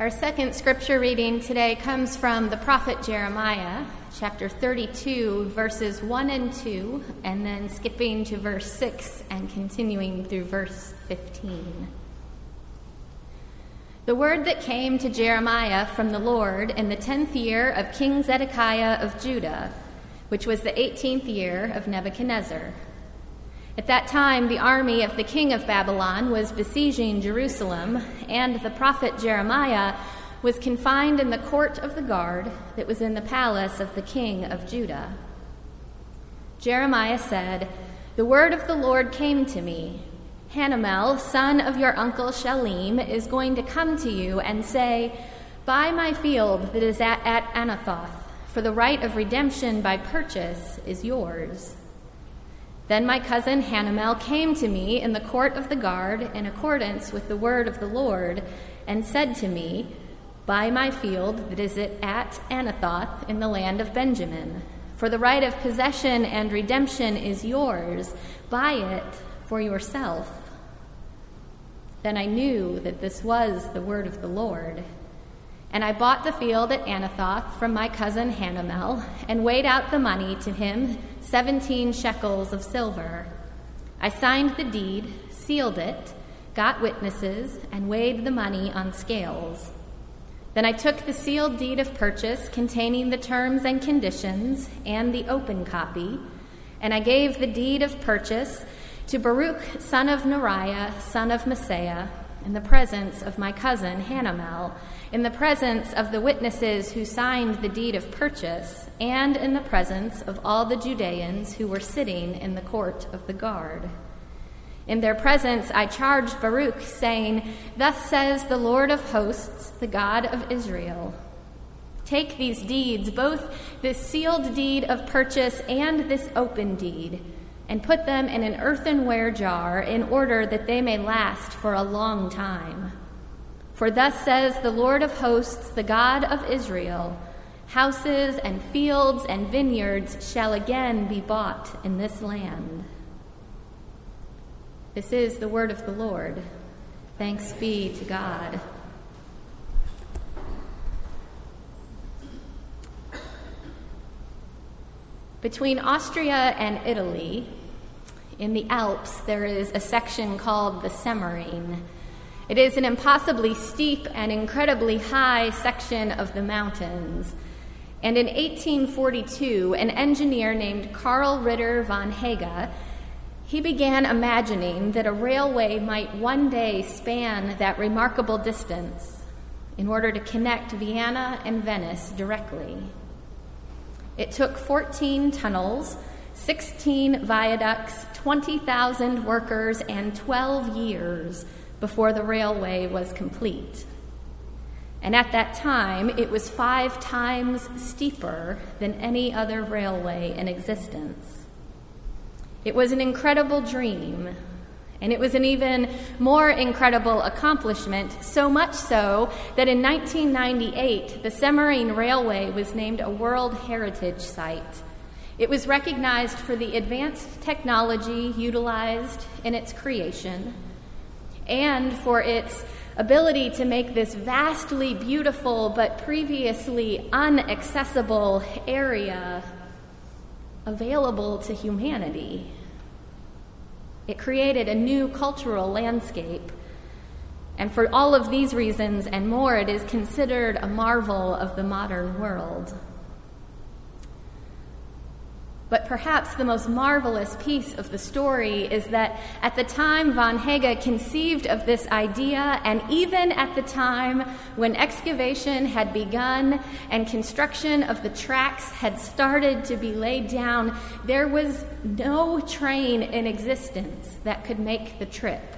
Our second scripture reading today comes from the prophet Jeremiah, chapter 32, verses 1 and 2, and then skipping to verse 6 and continuing through verse 15. The word that came to Jeremiah from the Lord in the tenth year of King Zedekiah of Judah, which was the eighteenth year of Nebuchadnezzar. At that time, the army of the king of Babylon was besieging Jerusalem, and the prophet Jeremiah was confined in the court of the guard that was in the palace of the king of Judah. Jeremiah said, The word of the Lord came to me. Hanamel, son of your uncle Shallum, is going to come to you and say, Buy my field that is at, at Anathoth, for the right of redemption by purchase is yours. Then my cousin Hanamel came to me in the court of the guard in accordance with the word of the Lord and said to me, Buy my field that is at Anathoth in the land of Benjamin. For the right of possession and redemption is yours. Buy it for yourself. Then I knew that this was the word of the Lord. And I bought the field at Anathoth from my cousin Hanamel and weighed out the money to him, seventeen shekels of silver. I signed the deed, sealed it, got witnesses, and weighed the money on scales. Then I took the sealed deed of purchase containing the terms and conditions and the open copy, and I gave the deed of purchase to Baruch, son of Neriah, son of Mahseiah, in the presence of my cousin Hanamel in the presence of the witnesses who signed the deed of purchase, and in the presence of all the Judeans who were sitting in the court of the guard. In their presence I charged Baruch, saying, Thus says the Lord of hosts, the God of Israel. Take these deeds, both this sealed deed of purchase and this open deed, and put them in an earthenware jar in order that they may last for a long time. For thus says the Lord of hosts, the God of Israel Houses and fields and vineyards shall again be bought in this land. This is the word of the Lord. Thanks be to God. Between Austria and Italy, in the Alps, there is a section called the Semmering. It is an impossibly steep and incredibly high section of the mountains. And in 1842, an engineer named Karl Ritter von Ghega, he began imagining that a railway might one day span that remarkable distance in order to connect Vienna and Venice directly. It took 14 tunnels, 16 viaducts, 20,000 workers, and 12 years before the railway was complete. And at that time, it was five times steeper than any other railway in existence. It was an incredible dream, and it was an even more incredible accomplishment, so much so that in 1998, the Semmering Railway was named a World Heritage Site. It was recognized for the advanced technology utilized in its creation and for its ability to make this vastly beautiful but previously inaccessible area available to humanity. It created a new cultural landscape. And for all of these reasons and more, it is considered a marvel of the modern world. But perhaps the most marvelous piece of the story is that at the time von Ghega conceived of this idea, and even at the time when excavation had begun and construction of the tracks had started to be laid down, there was no train in existence that could make the trip.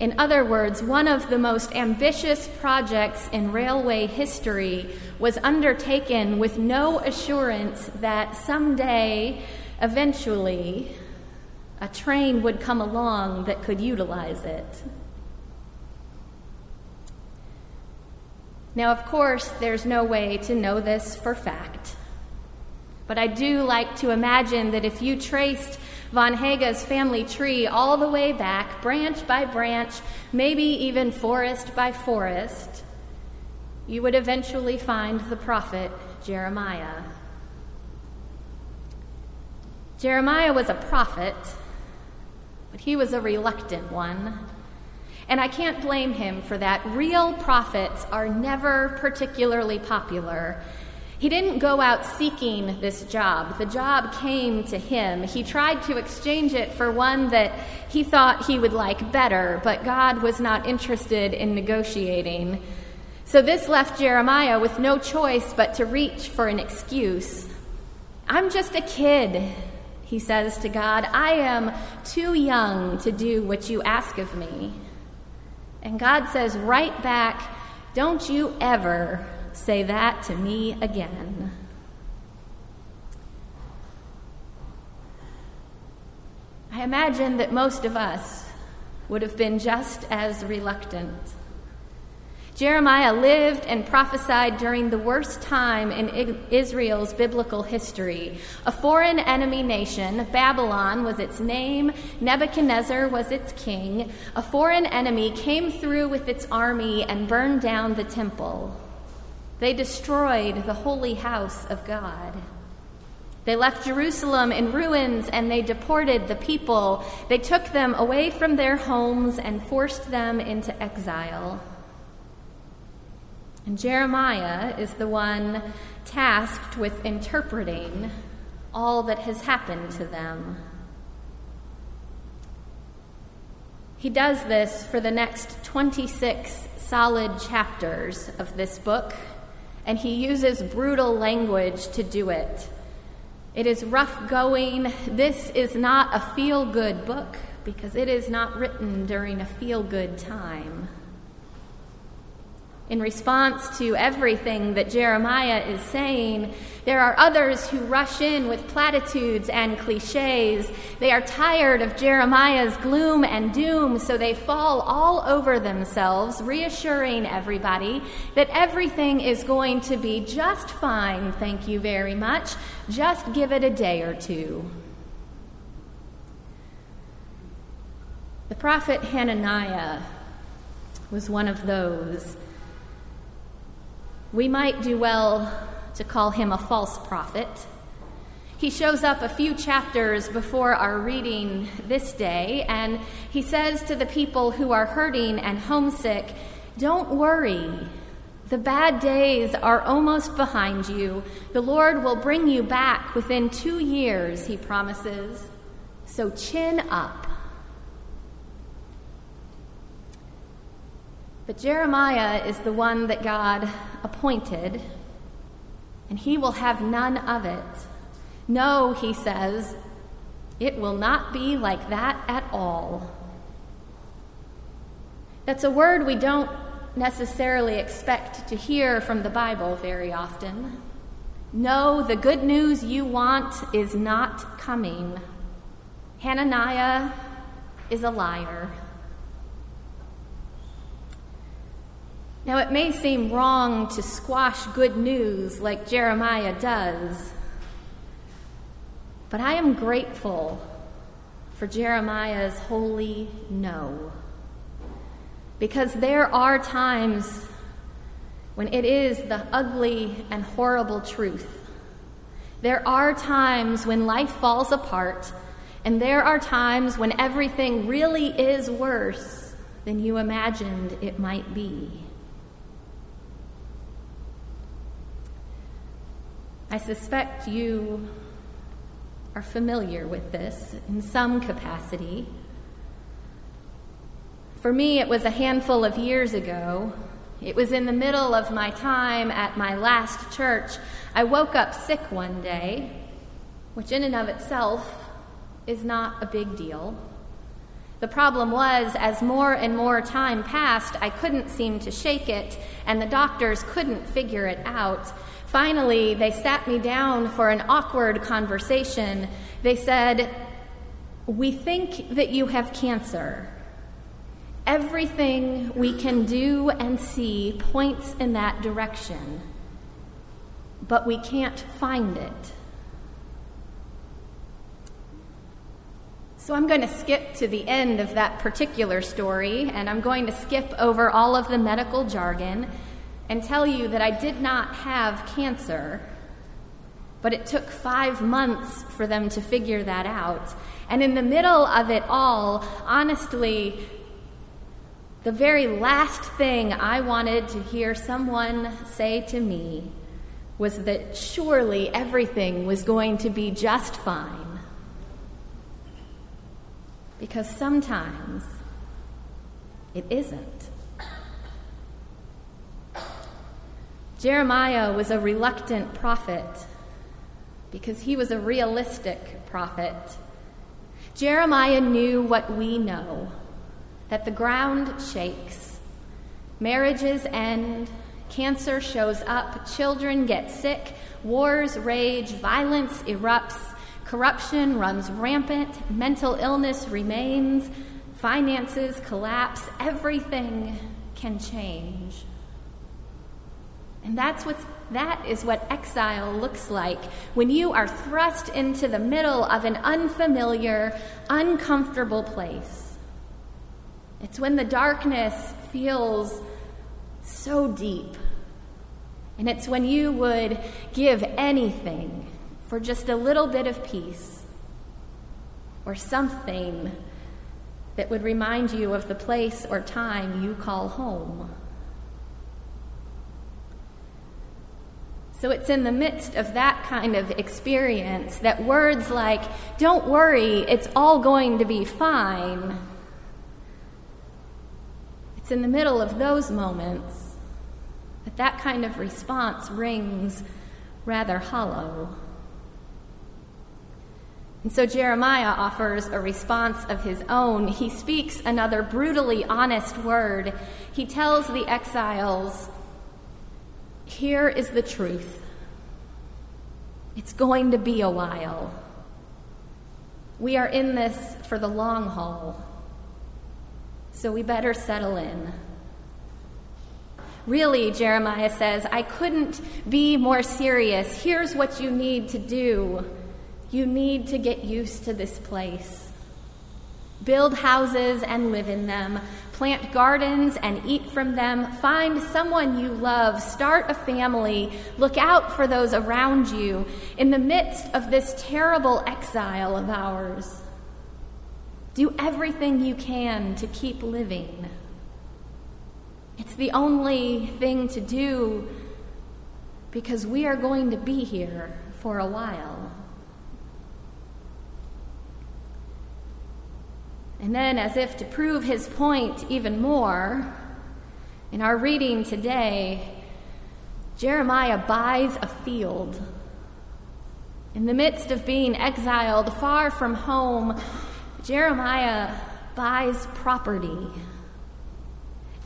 In other words, one of the most ambitious projects in railway history was undertaken with no assurance that someday, eventually, a train would come along that could utilize it. Now, of course, there's no way to know this for fact. But I do like to imagine that if you traced Von Ghega's family tree all the way back, branch by branch, maybe even forest by forest, you would eventually find the prophet Jeremiah. Jeremiah was a prophet, but he was a reluctant one. And I can't blame him for that. Real prophets are never particularly popular. He didn't go out seeking this job. The job came to him. He tried to exchange it for one that he thought he would like better, but God was not interested in negotiating. So this left Jeremiah with no choice but to reach for an excuse. I'm just a kid, he says to God. I am too young to do what you ask of me. And God says right back, Don't you ever say that to me again. I imagine that most of us would have been just as reluctant. Jeremiah lived and prophesied during the worst time in Israel's biblical history. A foreign enemy nation, Babylon was its name, Nebuchadnezzar was its king. A foreign enemy came through with its army and burned down the temple. They destroyed the holy house of God. They left Jerusalem in ruins and they deported the people. They took them away from their homes and forced them into exile. And Jeremiah is the one tasked with interpreting all that has happened to them. He does this for the next 26 solid chapters of this book, and he uses brutal language to do it. It is rough going. This is not a feel good book because it is not written during a feel good time in response to everything that Jeremiah is saying, there are others who rush in with platitudes and cliches. They are tired of Jeremiah's gloom and doom, so they fall all over themselves, reassuring everybody that everything is going to be just fine, thank you very much. Just give it a day or two. The prophet Hananiah was one of those. We might do well to call him a false prophet. He shows up a few chapters before our reading this day, and he says to the people who are hurting and homesick, Don't worry. The bad days are almost behind you. The Lord will bring you back within two years, he promises. So chin up. But Jeremiah is the one that God appointed, and he will have none of it. No, he says, it will not be like that at all. That's a word we don't necessarily expect to hear from the Bible very often. No, the good news you want is not coming. Hananiah is a liar. Now, it may seem wrong to squash good news like Jeremiah does, but I am grateful for Jeremiah's holy no. Because there are times when it is the ugly and horrible truth. There are times when life falls apart, and there are times when everything really is worse than you imagined it might be. I suspect you are familiar with this in some capacity. For me, it was a handful of years ago. It was in the middle of my time at my last church. I woke up sick one day, which in and of itself is not a big deal. The problem was, as more and more time passed, I couldn't seem to shake it, and the doctors couldn't figure it out. Finally, they sat me down for an awkward conversation. They said, We think that you have cancer. Everything we can do and see points in that direction, but we can't find it. So I'm going to skip to the end of that particular story, and I'm going to skip over all of the medical jargon and tell you that I did not have cancer, but it took five months for them to figure that out. And in the middle of it all, honestly, the very last thing I wanted to hear someone say to me was that surely everything was going to be just fine. Because sometimes it isn't. Jeremiah was a reluctant prophet because he was a realistic prophet. Jeremiah knew what we know that the ground shakes, marriages end, cancer shows up, children get sick, wars rage, violence erupts, corruption runs rampant, mental illness remains, finances collapse, everything can change. And that's what's, that is what exile looks like when you are thrust into the middle of an unfamiliar, uncomfortable place. It's when the darkness feels so deep. And it's when you would give anything for just a little bit of peace or something that would remind you of the place or time you call home. So it's in the midst of that kind of experience that words like, don't worry, it's all going to be fine. It's in the middle of those moments that that kind of response rings rather hollow. And so Jeremiah offers a response of his own. He speaks another brutally honest word. He tells the exiles, here is the truth. It's going to be a while. We are in this for the long haul, so we better settle in. Really, Jeremiah says, I couldn't be more serious. Here's what you need to do you need to get used to this place. Build houses and live in them plant gardens and eat from them, find someone you love, start a family, look out for those around you in the midst of this terrible exile of ours. Do everything you can to keep living. It's the only thing to do because we are going to be here for a while. And then, as if to prove his point even more, in our reading today, Jeremiah buys a field. In the midst of being exiled far from home, Jeremiah buys property.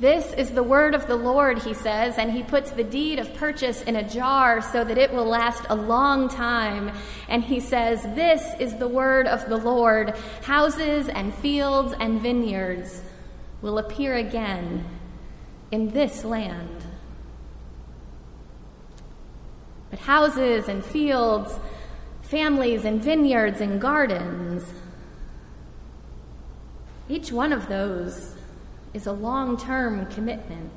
This is the word of the Lord, he says, and he puts the deed of purchase in a jar so that it will last a long time. And he says, This is the word of the Lord. Houses and fields and vineyards will appear again in this land. But houses and fields, families and vineyards and gardens, each one of those is a long term commitment.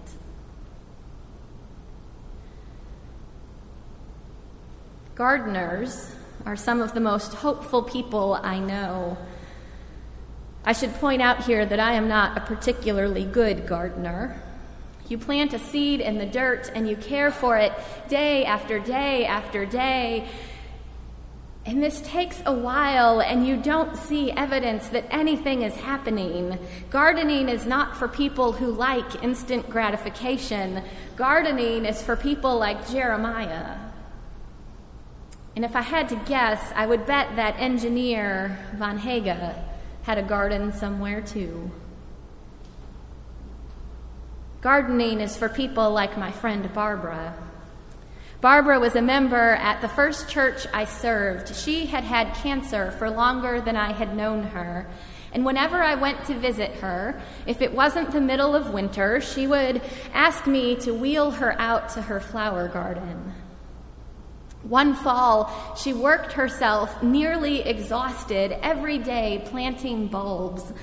Gardeners are some of the most hopeful people I know. I should point out here that I am not a particularly good gardener. You plant a seed in the dirt and you care for it day after day after day, and this takes a while, and you don't see evidence that anything is happening. Gardening is not for people who like instant gratification. Gardening is for people like Jeremiah. And if I had to guess, I would bet that engineer Von Ghega had a garden somewhere too. Gardening is for people like my friend Barbara. Barbara was a member at the first church I served. She had had cancer for longer than I had known her. And whenever I went to visit her, if it wasn't the middle of winter, she would ask me to wheel her out to her flower garden. One fall, she worked herself nearly exhausted every day planting bulbs.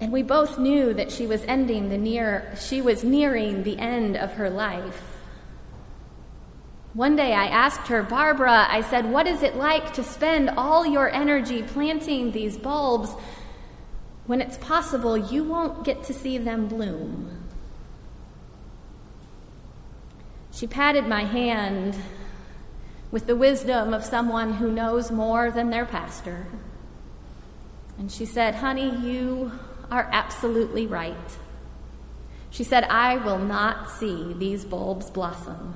And we both knew that she was ending the near she was nearing the end of her life. One day I asked her, Barbara, I said, what is it like to spend all your energy planting these bulbs when it's possible you won't get to see them bloom? She patted my hand with the wisdom of someone who knows more than their pastor. And she said, Honey, you are absolutely right. She said, I will not see these bulbs blossom.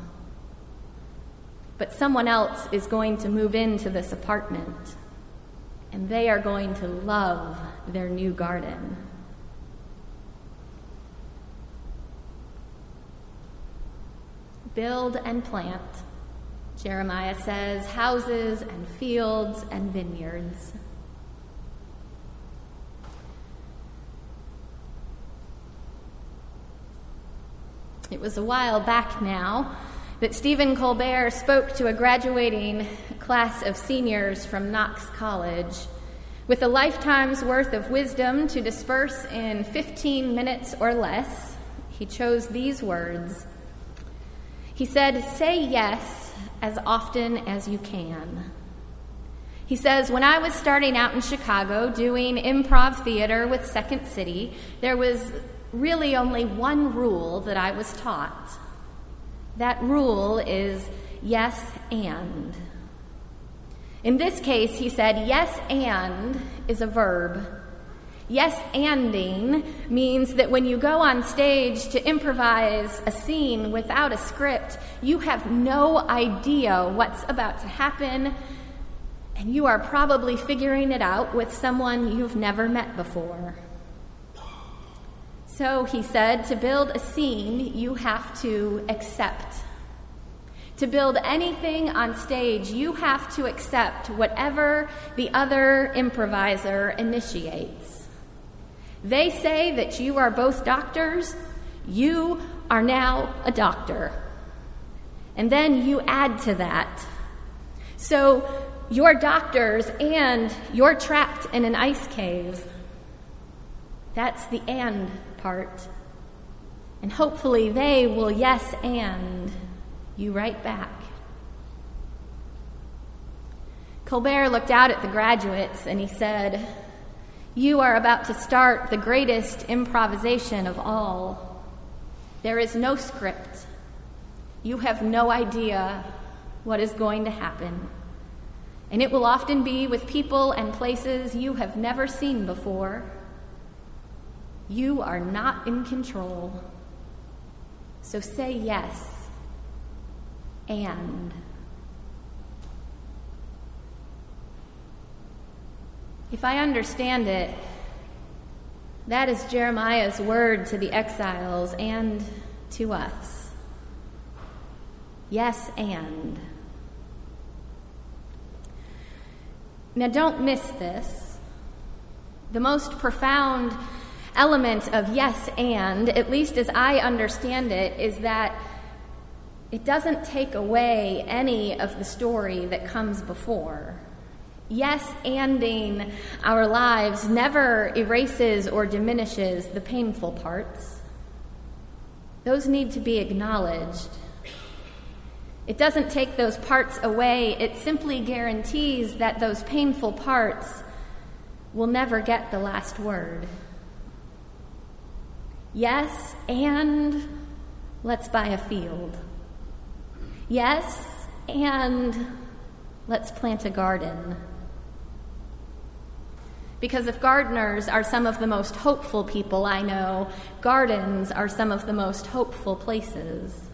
But someone else is going to move into this apartment, and they are going to love their new garden. Build and plant, Jeremiah says, houses and fields and vineyards. It was a while back now that Stephen Colbert spoke to a graduating class of seniors from Knox College. With a lifetime's worth of wisdom to disperse in 15 minutes or less, he chose these words he said, Say yes as often as you can. He says, When I was starting out in Chicago doing improv theater with Second City, there was really only one rule that I was taught. That rule is yes and. In this case, he said, Yes and is a verb. Yes anding means that when you go on stage to improvise a scene without a script, you have no idea what's about to happen, and you are probably figuring it out with someone you've never met before. So he said, to build a scene, you have to accept. To build anything on stage, you have to accept whatever the other improviser initiates. They say that you are both doctors. You are now a doctor. And then you add to that. So you're doctors and you're trapped in an ice cave. That's the and part. And hopefully they will yes and you right back. Colbert looked out at the graduates and he said, you are about to start the greatest improvisation of all. There is no script. You have no idea what is going to happen. And it will often be with people and places you have never seen before. You are not in control. So say yes and. If I understand it, that is Jeremiah's word to the exiles and to us. Yes, and. Now, don't miss this. The most profound element of yes, and, at least as I understand it, is that it doesn't take away any of the story that comes before. Yes, anding our lives never erases or diminishes the painful parts. Those need to be acknowledged. It doesn't take those parts away, it simply guarantees that those painful parts will never get the last word. Yes, and let's buy a field. Yes, and let's plant a garden. Because if gardeners are some of the most hopeful people I know, gardens are some of the most hopeful places.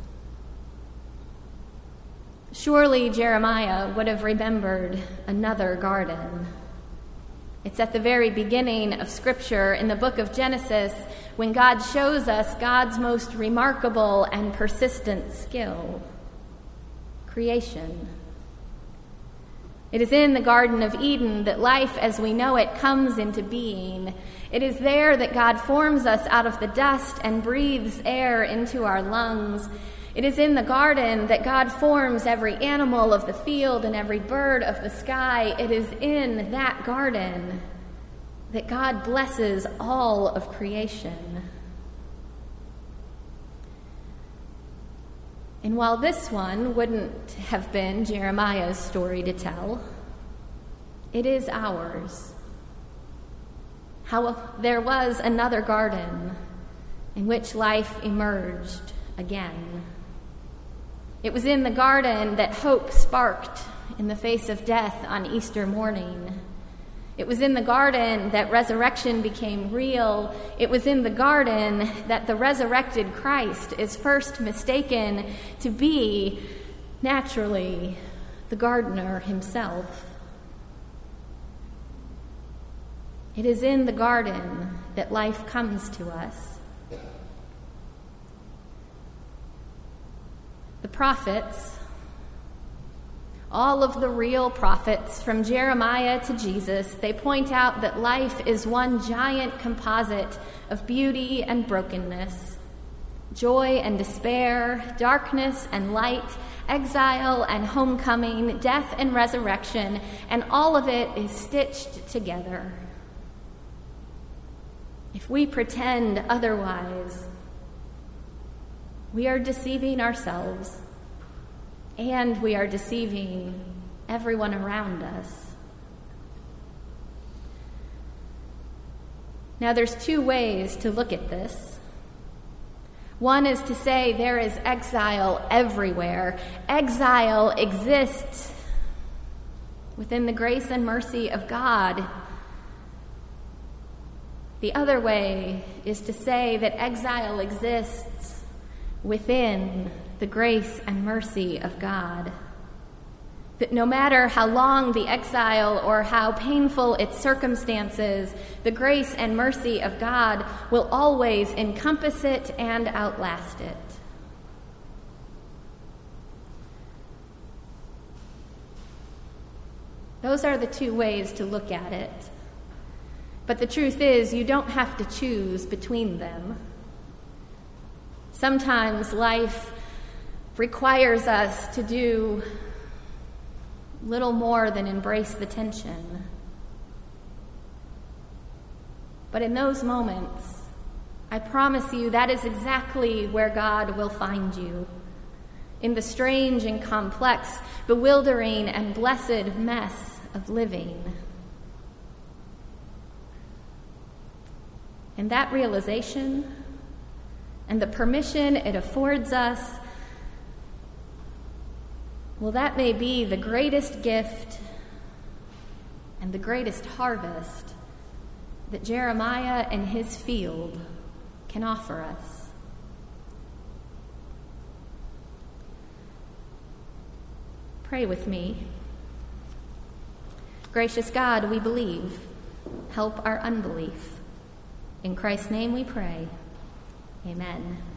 Surely Jeremiah would have remembered another garden. It's at the very beginning of Scripture in the book of Genesis when God shows us God's most remarkable and persistent skill creation. It is in the Garden of Eden that life as we know it comes into being. It is there that God forms us out of the dust and breathes air into our lungs. It is in the garden that God forms every animal of the field and every bird of the sky. It is in that garden that God blesses all of creation. And while this one wouldn't have been Jeremiah's story to tell, it is ours. How there was another garden in which life emerged again. It was in the garden that hope sparked in the face of death on Easter morning. It was in the garden that resurrection became real. It was in the garden that the resurrected Christ is first mistaken to be, naturally, the gardener himself. It is in the garden that life comes to us. The prophets, all of the real prophets, from Jeremiah to Jesus, they point out that life is one giant composite of beauty and brokenness, joy and despair, darkness and light, exile and homecoming, death and resurrection, and all of it is stitched together. If we pretend otherwise, we are deceiving ourselves and we are deceiving everyone around us. Now, there's two ways to look at this. One is to say there is exile everywhere. Exile exists within the grace and mercy of God. The other way is to say that exile exists within the grace and mercy of God. That no matter how long the exile or how painful its circumstances, the grace and mercy of God will always encompass it and outlast it. Those are the two ways to look at it. But the truth is, you don't have to choose between them. Sometimes life requires us to do little more than embrace the tension. But in those moments, I promise you that is exactly where God will find you. In the strange and complex, bewildering and blessed mess of living. And that realization and the permission it affords us, well, that may be the greatest gift and the greatest harvest that Jeremiah and his field can offer us. Pray with me. Gracious God, we believe. Help our unbelief. In Christ's name we pray. Amen.